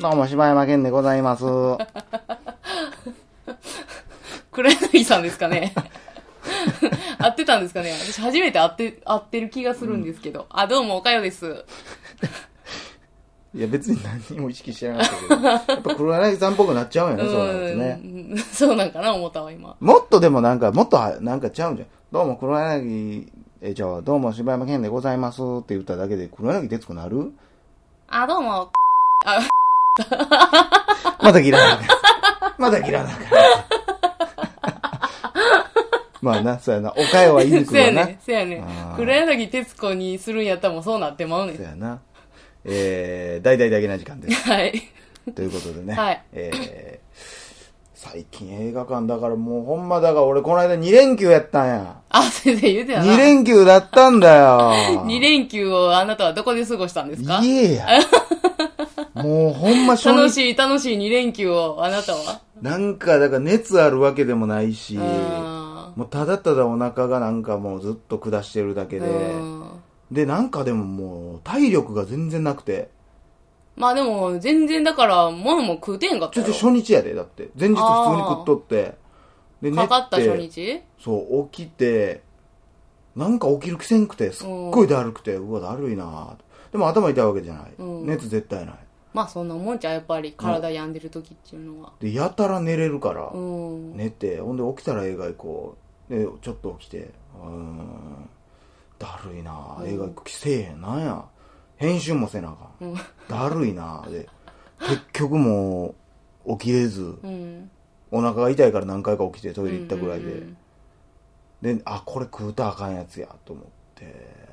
どうも、柴山健でございます。黒柳さんですかね 合ってたんですかね私初めて会って、会ってる気がするんですけど。あ、どうも、おかよです。いや、別に何も意識してなかったけど、やっぱ黒柳さんっぽくなっちゃうよね、そうなるとね。うんそうなんかな、思ったわ、今。もっとでもなんか、もっとはなんかちゃうんじゃん。どうも、黒柳、え、じゃあ、どうも、柴山健でございますって言っただけで、黒柳徹子なる？あ、どうも、あ、また切らなあかんまた切らなあかんまあな、そうやな。おかよは言いにくいわな。そうやね、そうやね。黒柳徹子にするんやったらもうそうなってまうねん。そうやな。えー、大々だけな時間です。はい。ということでね。はいえー、最近映画館だからもうほんまだから俺この間2連休やったんや。あ、先生言うてたな。2連休だったんだよ。二連休をあなたはどこで過ごしたんですか？言えや。もうほんま初日。楽しい、楽しい二連休をあなたは？なんかだから熱あるわけでもないし、うん。もうただただお腹がなんかもうずっと下してるだけで、うん。でなんかでももう体力が全然なくて、まあでも、全然だから、物も食うてんかったよ。ちょちょ初日やで、だって。前日普通に食っとって。で、かかった初日？そう、起きて、なんか起きる気せんくて、すっごいだるくて、うわ、だるいなぁでも頭痛いわけじゃない。うん。熱絶対ない。まあそんなもんじゃ、やっぱり体病んでる時っていうのは。で、やたら寝れるから、うん。寝て、ほんで起きたら映画行こう。で、ちょっと起きて、うーん、だるいなぁ映画行く気せえへん。なんや。編集もせなあかん。だるいなぁで、結局もう、起きれず、うん。お腹が痛いから何回か起きてトイレ行ったぐらいで、うんうんで、あ、これ食うたらあかんやつや、と思って、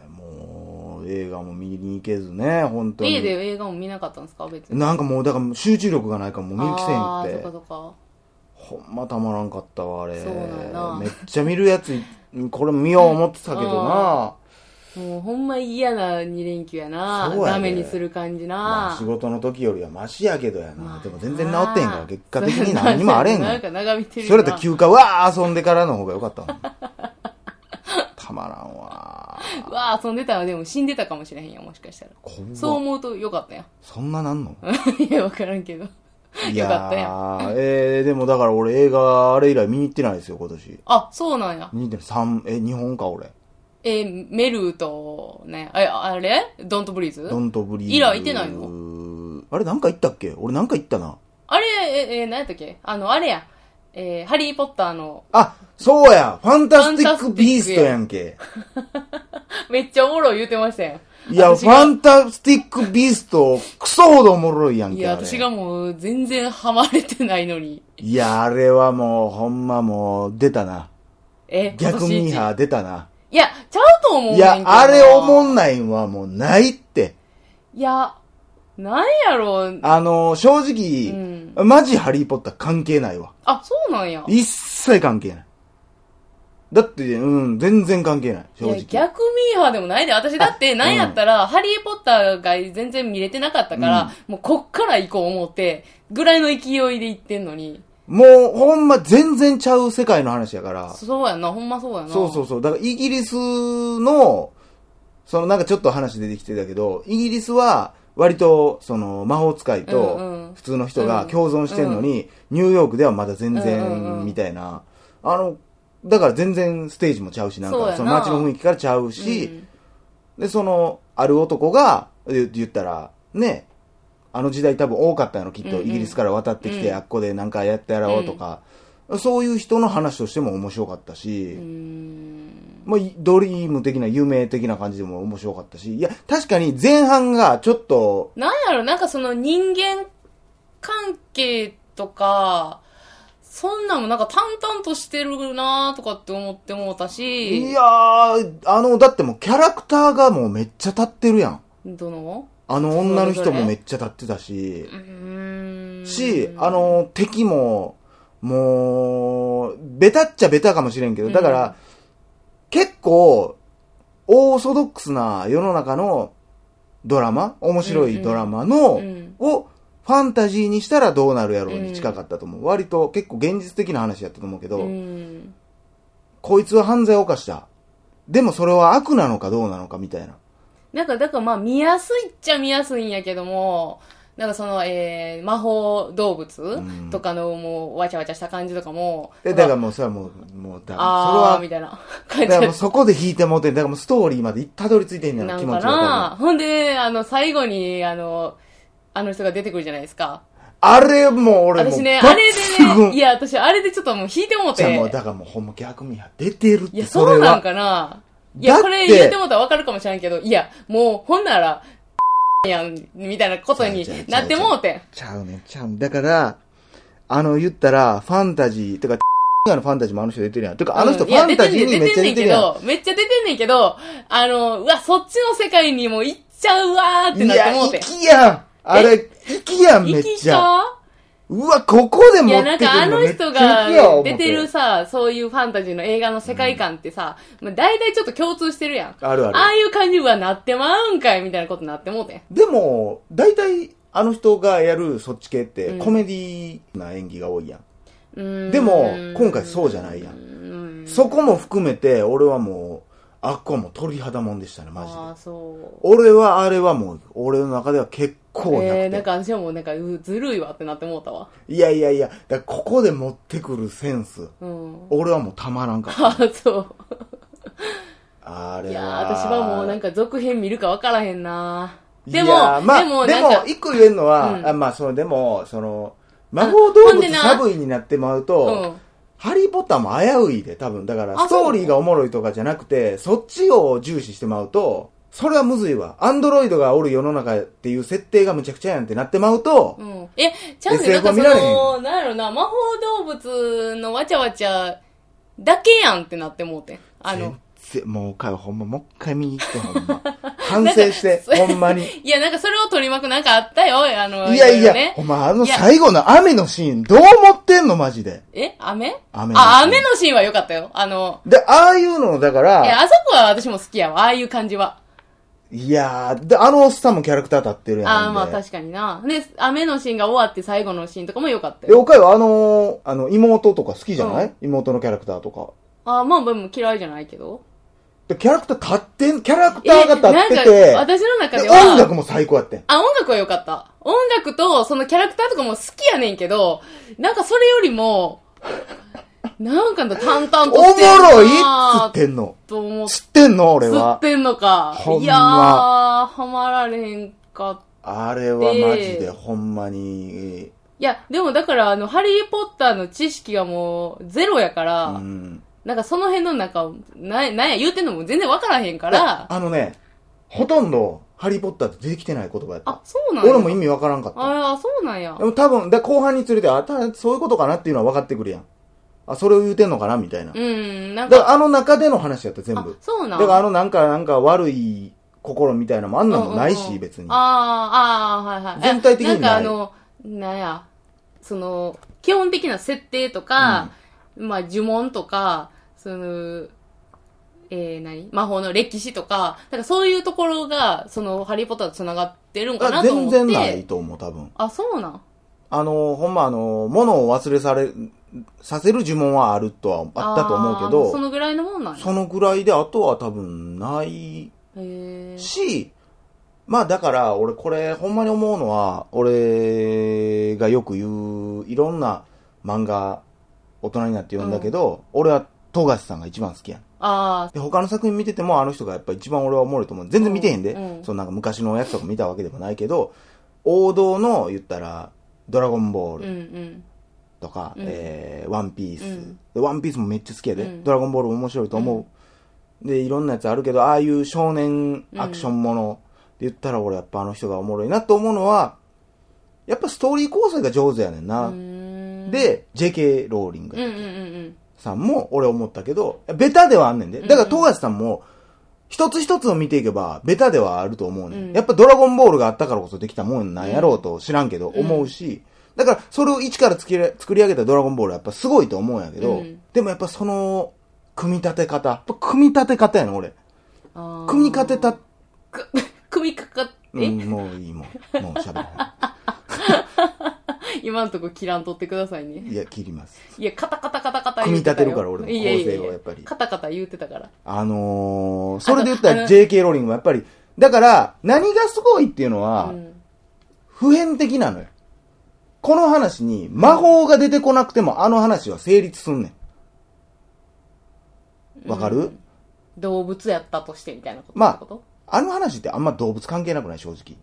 もう、映画も見に行けずね、本当に。家で映画も見なかったんですか別に。なんかもう、だから集中力がないからもう見る気せんああー、くてそっか、そっか。ほんまたまらんかったわ、あれ。そうなんやなめっちゃ見るやつ、これ見よう思ってたけどな、もうほんま嫌な二連休やな。そうやでダメにする感じな。まあ仕事の時よりはマシやけどやな。まあでも全然治ってんから、結果的に何にもあれんが なんか長引いてるそれだって休暇、わー遊んでからの方がよかったもん。たまらんわう わ遊んでたらでも死んでたかもしれへんよ、もしかしたら。そう思うとよかったやそんななんの？ん。いや、わからんけど。いよかったやーえー、でもだから俺映画あれ以来見に行ってないですよ、今年。あ、そうなんや。見に行ってない。三え、日本か、俺。えーメルーと、ね、ああれ？ドントブリーズ？ドントブリーズ。以来行ってないの？あれなんか行ったっけ？俺なんか行ったな。あれ、え、え、何やったっけ？あの、あれや。えーハリーポッターの、あ、そうやファンタスティックビーストやんけ。めっちゃおもろい言うてましたやん。いや、ファンタスティックビースト、クソほどおもろいやんけ。いや、私がもう全然ハマれてないのに。いや、あれはもう、ほんまもう、出たな。え、逆ミーハー。ー出たな。いや、ちゃうと思うねいやあれおもんないんはもうないって。いや、なんやろう。あの、正直、マジハリーポッター関係ないわ。あ、そうなんや。一切関係ない。だって、うん、全然関係ない。正いや、直。逆ミーハーでもないで。私だって、なんやったら、ハリーポッターが全然見れてなかったから、もうこっから行こう思って、ぐらいの勢いで行ってんのに。もう、ほんま全然ちゃう世界の話やから。そうやな、ほんまそうやな。そうそうそう。だからイギリスの、そのなんかちょっと話出てきてたけど、イギリスは割とその魔法使いうんうとん普通の人が共存してんのに、ニューヨークではまだ全うんうんうん然みたいな。あの、だから全然ステージもちゃうし、なんそうやなかその街の雰囲気からちゃうし、で、その、ある男が、言言ったら、ね、あの時代多分多かったの、きっと。うんうんイギリスから渡ってきて、うんあっこでなんかやってやろうとか、そういう人の話としても面白かったし、うーん。まあ、ドリーム的な、有名的な感じでも面白かったし、いや、確かに前半がちょっと、なんやろ、なんかその人間関係とか、そんなんもなんか淡々としてるなとかって思ってもうたいし、やー、あの、だってもうキャラクターがもうめっちゃ立ってるやん。どの？あの女の人もめっちゃ立ってたしう、ーん。し、あ、の、敵も、もう、ベタっちゃベタかもしれんけど、だから、結構、オーソドックスな世の中のドラマ、面白いドラマの、うん。をファンタジーにしたらどうなるやろうに近かったと思う。割と結構現実的な話やったと思うけど、うん。こいつは犯罪を犯した。でもそれは悪なのかどうなのかみたいな。なんか、だからまあ見やすいっちゃ見やすいんやけども、なんかその、えー、魔法動物んとかのもう、わちゃわちゃした感じとかも、で、だからもうそれはもう、もう、だからそれは、みたいなだ感からもうじ。そこで引いてもうてんだからもうストーリーまでたどり着いてんねやろ、気なんか持ちがなほんで、あの、最後に、あの、あの人が出てくるじゃないですか。あれもう俺もう、私ね、抜あれで群ね、いや、私、あれでちょっともう引いてもうて。じゃあもう、だからもうほんま逆に出てるって、いや、そうなんかないや、これ言ってもうたらわかるかもしれんけど、いや、もう、ほんなら、やん、みたいなことになってもうてん。ちゃうねん、ちゃう。だから、あの、言ったら、ファンタジー、てか、のファンタジーもあの人出てるやん。てか、あの人ファンタジーにめっちゃ出てるやん。出てんねんけど、めっちゃ出てんねんけど、あの、うわ、そっちの世界にも行っちゃうわーっていや、なってもうてん。行きやんあれ、行きやん、めっちゃ。かうわ、ここでいや、なんかあの人が出てるさ、そういうファンタジーの映画の世界観ってさ、まあ大体ちょっと共通してるやん。あるあるああいう感じはなってまうんかいみたいなことになってもうてん。でも、大体、あの人がやるそっち系って、うんコメディな演技が多いやん。うーんでも今回そうじゃないやんうんそこも含めて、俺はもう、あっこはもう鳥肌もんでしたね、マジで。ああ、そう。俺は、あれはもう、俺の中では結構なくて。えー、なんか私はもうなんか、うずるいわってなってもうたわ。いやいやいや、だここで持ってくるセンス。うん。俺はもうたまらんかった。ああ、そう。あれは。いやー私はもうなんか続編見るか分からへんなでいも、やまあ、でもでも一個言えるのは、うんあまあ、その、でも、その、魔法動物サブイになってまうと、うん。ハリーポッターも危ういで、多分。だから、あストーリーがおもろいとかじゃなくて、そっちを重視してまうと、それはむずいわ。アンドロイドがおる世の中っていう設定がむちゃくちゃやんってなってまうと、うん。え、ちゃん、なんかその、なんやろな、魔法動物のわちゃわちゃだけやんってなってもうてん。あの、もう一回、ほんま、もう一回見に行って、ほんま。反省して、ほんまに。いや、なんかそれを取り巻くなんかあったよ、あの、いやいや、ろろねお。前あの最後の雨のシーン、どう思ってんのマジで？え雨？雨のシーンあ、雨のシーンは良かったよ。あの、で、ああいうの、だかいや、ら、あそこは私も好きやわ、ああいう感じは。いやー、で、あのおっさんもキャラクター立ってるやん。ああ、まあで確かにな。で、雨のシーンが終わって最後のシーンとかも良かったで、よ。おかよ、あのー、あの、妹とか好きじゃない、妹のキャラクターとか。ああ、まあ、でも嫌いじゃないけど。で、キャラクター立ってん、キャラクターが立ってて、私の中ででは、音楽も最高やってん。あ、音楽は良かった。音楽と、そのキャラクターとかも好きやねんけど、なんかそれよりも、なんか淡々とおもしてんなろいっつってんの？と思っ知ってんの？俺つっは。てんのか。まいやー、ハマられへんかった。あれはマジでほんまに、いや、でもだから、あの、ハリーポッターの知識がもう、ゼロやから、うん。なんかその辺のなんか、な、なんや言うてんのも全然わからへんかいやら、あのね、ほとんど、ハリーポッターって出てきてない言葉やったあ。、そうなんや。俺も意味わからんかった。ああ、そうなんやで。も多分、で、後半につれて、あ、たそういうことかなっていうのは分かってくるやん。あ、それを言うてんのかなみたいな。うん、なんか、だからあの中での話やった、全あ部。、そうなんだからあのなんか、なんか悪い心みたいなのもあんなもないし、うんうんうん別に。ああ、ああ、はいはい。全体的にないなんかあの、なんや、その、基本的な設定とか、まあ呪文とか、その、えー、何？魔法の歴史とか、なんかそういうところが、その、ハリーポッターと繋がってるんかなあと思って。全然ないと思う、多分。あ、そうなん？あの、ほんまあの、物を忘れされ、させる呪文はあるとは、あったと思うけど、そのぐらいのもんなんや。そのぐらいで、あとは多分ないし、まあだから、俺これ、ほんまに思うのは、俺がよく言う、いろんな漫画、大人になって読んだけど、俺は富樫さんが一番好きやん。あで、他の作品見てても、あの人がやっぱ一番俺はおもろいと思う。全然見てへんで。うんうんそのなんか昔のやつとか見たわけでもないけど、王道の言ったら、ドラゴンボーあ、うんルうん。とか、うんえー、ワンピース、うんで。ワンピースもめっちゃ好きやで。うんドラゴンボールも面白いと思う。で、いろんなやつあるけど、ああいう少年アクションもので言ったら俺やっぱあの人がおもろいなと思うのは、やっぱストーリー構成が上手やねんな。で、JK ローリングうんうんうんうん。さんも俺思ったけど、ベタではあんねんで。だから富樫さんも、一つ一つを見ていけば、ベタではあると思うねん。うんやっぱドラゴンボールがあったからこそできたもんなんやろうと知らんけど、思うし、だからそれを一から作り作り上げたドラゴンボールはやっぱすごいと思うんやけど、うんでもやっぱその、組み立て方。やっぱ組み立て方やねん、俺。組み立てた、く 組みかかっえ、うん、もういいもん。もう喋ら今んとこ切らんとってくださいね。ない。いや、切ります。いや、カタカタカタカタ組み立てるから俺もいやいやい構成をやっぱりカタカタ言うてたから。あのー、それで言ったらあの JK ローリングもやっぱり、だから、何がすごいっていうのは、うん。普遍的なのよ。この話に魔法が出てこなくてもあの話は成立すんねん。わかる、動物やったとしてみたいなことまあってこと？あの話ってあんま動物関係なくない？正直。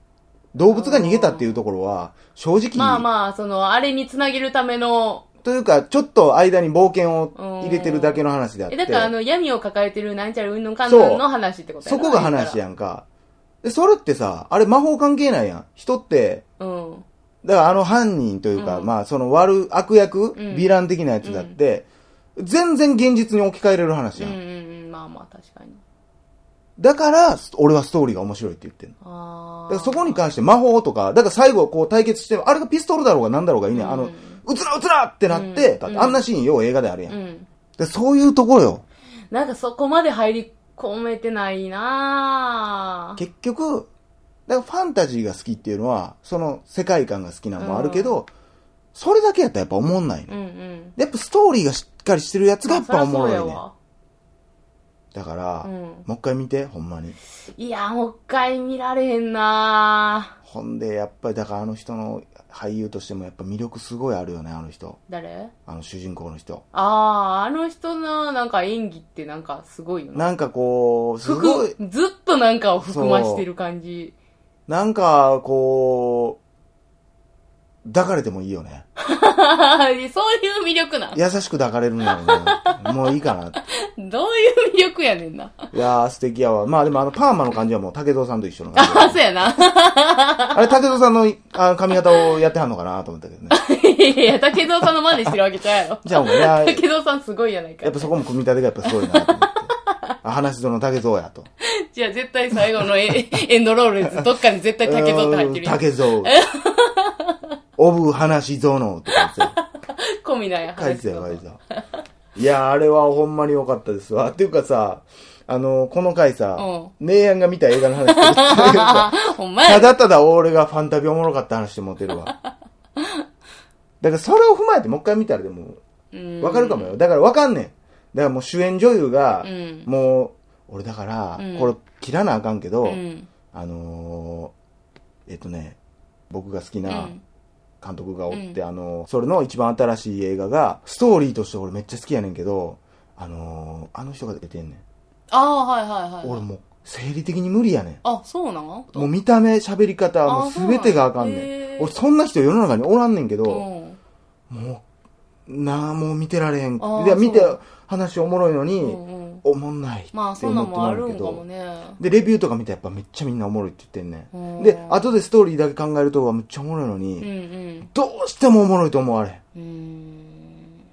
動物が逃げたっていうところは、正直、まあまあ、その、あれにつなげるための、というか、ちょっと間に冒険を入れてるだけの話であって。え、だからあの、闇を抱えてるなんちゃらうんぬんかんぬんの話ってことやそなこが話やんか。で、それってさ、あれ魔法関係ないやん。人って、うん。だからあの犯人というか、うんまあその悪、悪役、んヴィラン的なやつだって、全然現実に置き換えれる話やん。うんうんうん、まあまあ確かに。だから、俺はストーリーが面白いって言ってんの。だからそこに関して魔法とか、だから最後こう対決して、あれがピストルだろうが何だろうがいいねん。あの、撃つな撃つなってなって、うんあんなシーンよう映画であるやん。うん。でそういうところよ。なんかそこまで入り込めてないなぁ。結局、だからファンタジーが好きっていうのは、その世界観が好きなのもあるけど、それだけやったらやっぱ思んないの。うんうん。やっぱストーリーがしっかりしてるやつがやっぱおもろいね。まあそりゃそうやわだから、うんもう一回見て、ほんまに。いや、もう一回見られへんなぁ。ほんで、やっぱりだからあの人の俳優としてもやっぱ魅力すごいあるよね、あの人。誰？あの主人公の人。ああ、あの人のなんか演技ってなんかすごいよな。なんかこう、すごい服、、ずっとなんかを含ましてる感じ。なんかこう、抱かれてもいいよね。そういう魅力なん優しく抱かれるんだろうね。もういいかなって。どういう魅力やねんな。いやー素敵やわ。まあでもあのパーマの感じはもう竹蔵さんと一緒の感じ。あ、そうやな。あれ竹蔵さんのあの髪型をやってはんのかなと思ったけどね。いやいや、竹蔵さんの真似してるわけちゃうやろ。じゃあもう、いや、竹蔵さんすごいやないかやっ。ぱそこも組み立てがやっぱすごいなと思って。あ、話しの竹蔵やと。じゃあ絶対最後のエエンドロールでどっかに絶対竹蔵って入ってるやん。竹蔵。オブ話園とか言ってたよ 込みないてたよ、書いてた。いや、あれはほんまに良かったですわ。っていうかさ、あの、この回さ、う姉やんが見た映画の話してるけどさほんまや。ただただ俺がファンタビおもろかった話して持ってるわ。だからそれを踏まえてもう一回見たらでも、うんわかるかもよ。だからわかんねん。だからもう主演女優が、うんもう、俺だから、うんこれ切らなあかんけど、うん。あのーえっとね、僕が好きう。なん監督がおって、あのーそれの一番新しい映画が、ストーリーとして俺めっちゃ好きやねんけど、あのーあの人が出てんねん。ああ、はいはいはい。俺もう、生理的に無理やねん。あ、そうなのもう見た目、喋り方、もう全てがあかんねん。俺そんな人世の中におらんねんけど、うん。もう、なあ、もう見てられへん。で、見て話おもろいのに、うんうんおもんないまあ、そんなもあるんか。もね。で、レビューとか見てやっぱめっちゃみんなおもろいって言ってんねうんん。で、後でストーリーだけ考えると、めっちゃおもろいのうんに、うん。どうしてもおもろいと思われ。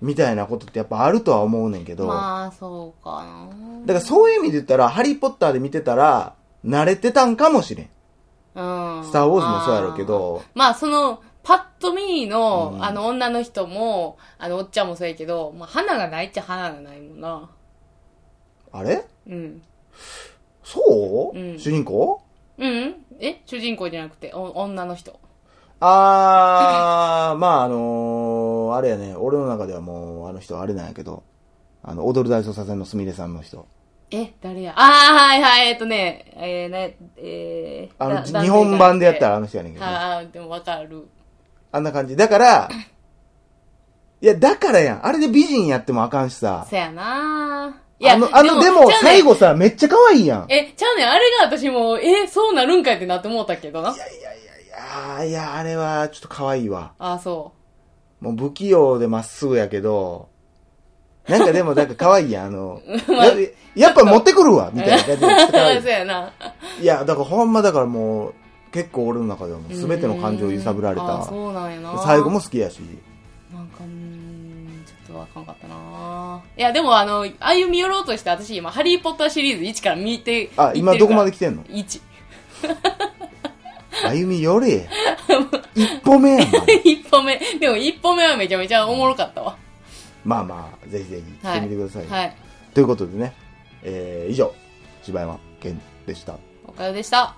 みたいなことってやっぱあるとは思うねんけど、だまあ、そうかな。からそういう意味で言ったら、ハリーポッターで見てたら、慣れてたんかもしれん。うん。スターウォーズもそうやろうけど、まあ、その、パッと見の、うんあの、女の人も、あの、おっちゃんもそうやけど、まあ、花がないっちゃ花がないもんな。あれ？うん。そう、うん主人公？うんえ？主人公じゃなくて、お女の人。あー、まああのー、あれやね、俺の中ではもう、あの人あれなんやけど、あの、踊る大捜査線のすみれさんの人。え、誰や？ああ、はいはい、えっとね、えー、ね、えー、あの、日本版でやったじらあの人やねんけどね、ああ、でもわかる。あんな感じ。だから、いや、だからやん。あれで美人やってもあかんしさ。そやなあの、あの、でも、最後さ、めっちゃ可愛いやん。いえ、ちゃうねん、あれが私も、え、そうなるんかいってなって思ったけどな。やいやいやいや、いや、あれはちょっと可愛いわ。ああ、そもう不器用でまっすぐやけど、なんかでも、なんか可愛いやん。あの、まあややっぱ持ってくるわ、みたいな感じでそう。やな。いや、だからほんまだからもう、結構俺の中ではもう全ての感情を揺さぶられた。そうなんやな。最後も好きやし。なんか、うーん、ちょっとわかんかったないや、でもあの、歩み寄ろうとして私今、ハリーポッターシリーズ1から見て、あ、今どこまで来てんの ?1。歩み寄れ。一歩目やん、一歩目。でも一歩目はめちゃめちゃおもろかったわ。まあまあ、ぜひぜひ来てみてください。はい。ということでね、えー、以上、柴山健でした。おかよでした。